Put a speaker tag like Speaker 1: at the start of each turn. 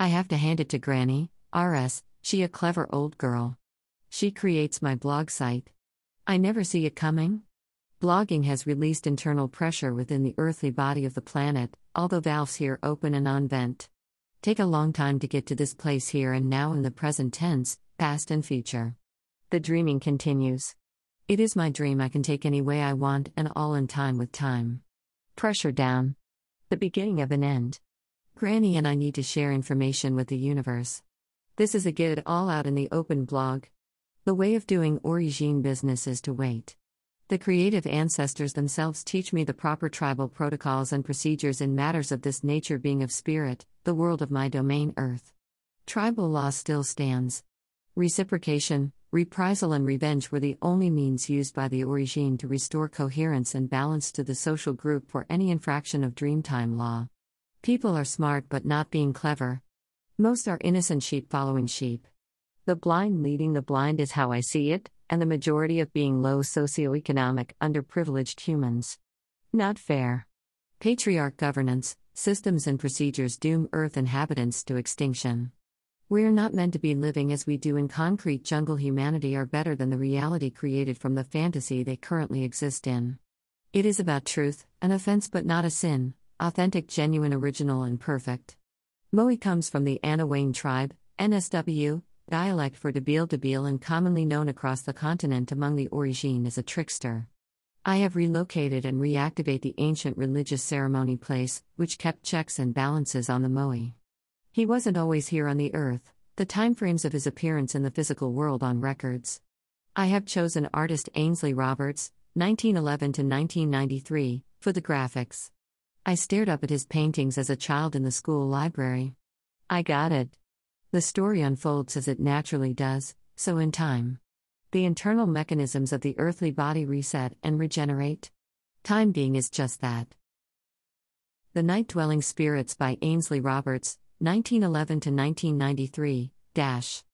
Speaker 1: I have to hand it to Granny, RS, she a clever old girl. She creates my blog site. I never see it coming. Blogging has released internal pressure within the earthly body of the planet, all the valves here open and on vent. Take a long time to get to this place here and now in the present tense, past and future. The dreaming continues. It is my dream I can take any way I want and all in time with time. Pressure down. The beginning of an end. Granny and I need to share information with the universe. This is a get it all out in the open blog. The way of doing origin business is to wait. The creative ancestors themselves teach me the proper tribal protocols and procedures in matters of this nature, being of spirit, the world of my domain, Earth. Tribal law still stands. Reciprocation, reprisal, and revenge were the only means used by the origin to restore coherence and balance to the social group for any infraction of Dreamtime law. People are smart but not being clever. Most are innocent sheep following sheep. The blind leading the blind is how I see it, and the majority of being low socioeconomic, underprivileged humans. Not fair. Patriarch governance, systems, and procedures doom Earth inhabitants to extinction. We're not meant to be living as we do in concrete jungle. Humanity are better than the reality created from the fantasy they currently exist in. It is about truth, an offense but not a sin, authentic, genuine, original, and perfect. Mowi comes from the Anaiwan tribe, NSW, dialect for Dabil Dabil and commonly known across the continent among the Origine as a trickster. I have relocated and reactivate the ancient religious ceremony place, which kept checks and balances on the Mowi. He wasn't always here on the earth, the timeframes of his appearance in the physical world on records. I have chosen artist Ainslie Roberts, 1911 to 1993, for the graphics. I stared up at his paintings as a child in the school library. I got it. The story unfolds as it naturally does, so in time. The internal mechanisms of the earthly body reset and regenerate. Time being is just that. The Night Dwelling Spirits by Ainslie Roberts, 1911 to 1993. Dash.